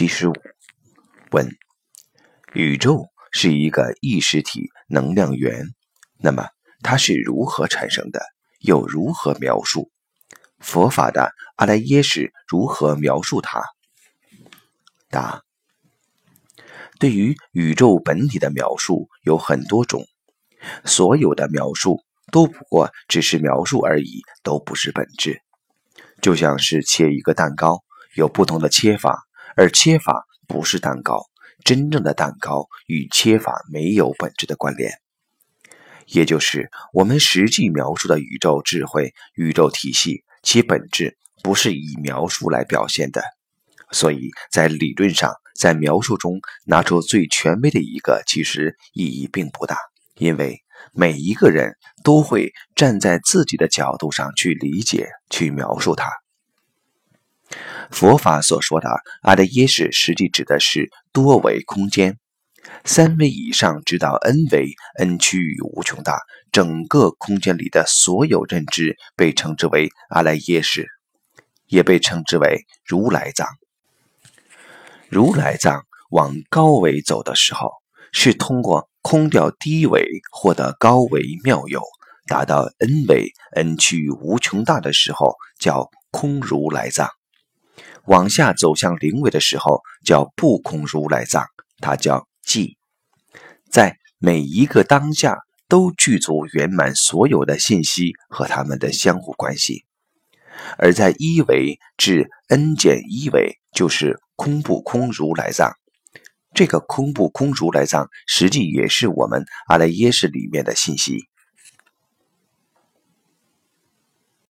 七十五，问：宇宙是一个意识体能量源，那么它是如何产生的？又如何描述？佛法的阿赖耶识如何描述它？答：对于宇宙本体的描述有很多种，所有的描述都不过只是描述而已，都不是本质。就像是切一个蛋糕，有不同的切法。而切法不是蛋糕，真正的蛋糕与切法没有本质的关联，也就是我们实际描述的宇宙智慧、宇宙体系，其本质不是以描述来表现的。所以在理论上，在描述中拿出最权威的一个，其实意义并不大，因为每一个人都会站在自己的角度上去理解、去描述它。佛法所说的阿赖耶识，实际指的是多维空间，三维以上直到 n 维，n 区域无穷大，整个空间里的所有认知被称之为阿赖耶识，也被称之为如来藏。如来藏往高维走的时候，是通过空掉低维，获得高维妙有，达到 n 维，n 区域无穷大的时候，叫空如来藏。往下走向灵位的时候，叫不空如来藏，它叫寂，在每一个当下都具足圆满所有的信息和它们的相互关系。而在一维至 n 减一维，就是空不空如来藏。这个空不空如来藏，实际也是我们阿赖耶识里面的信息。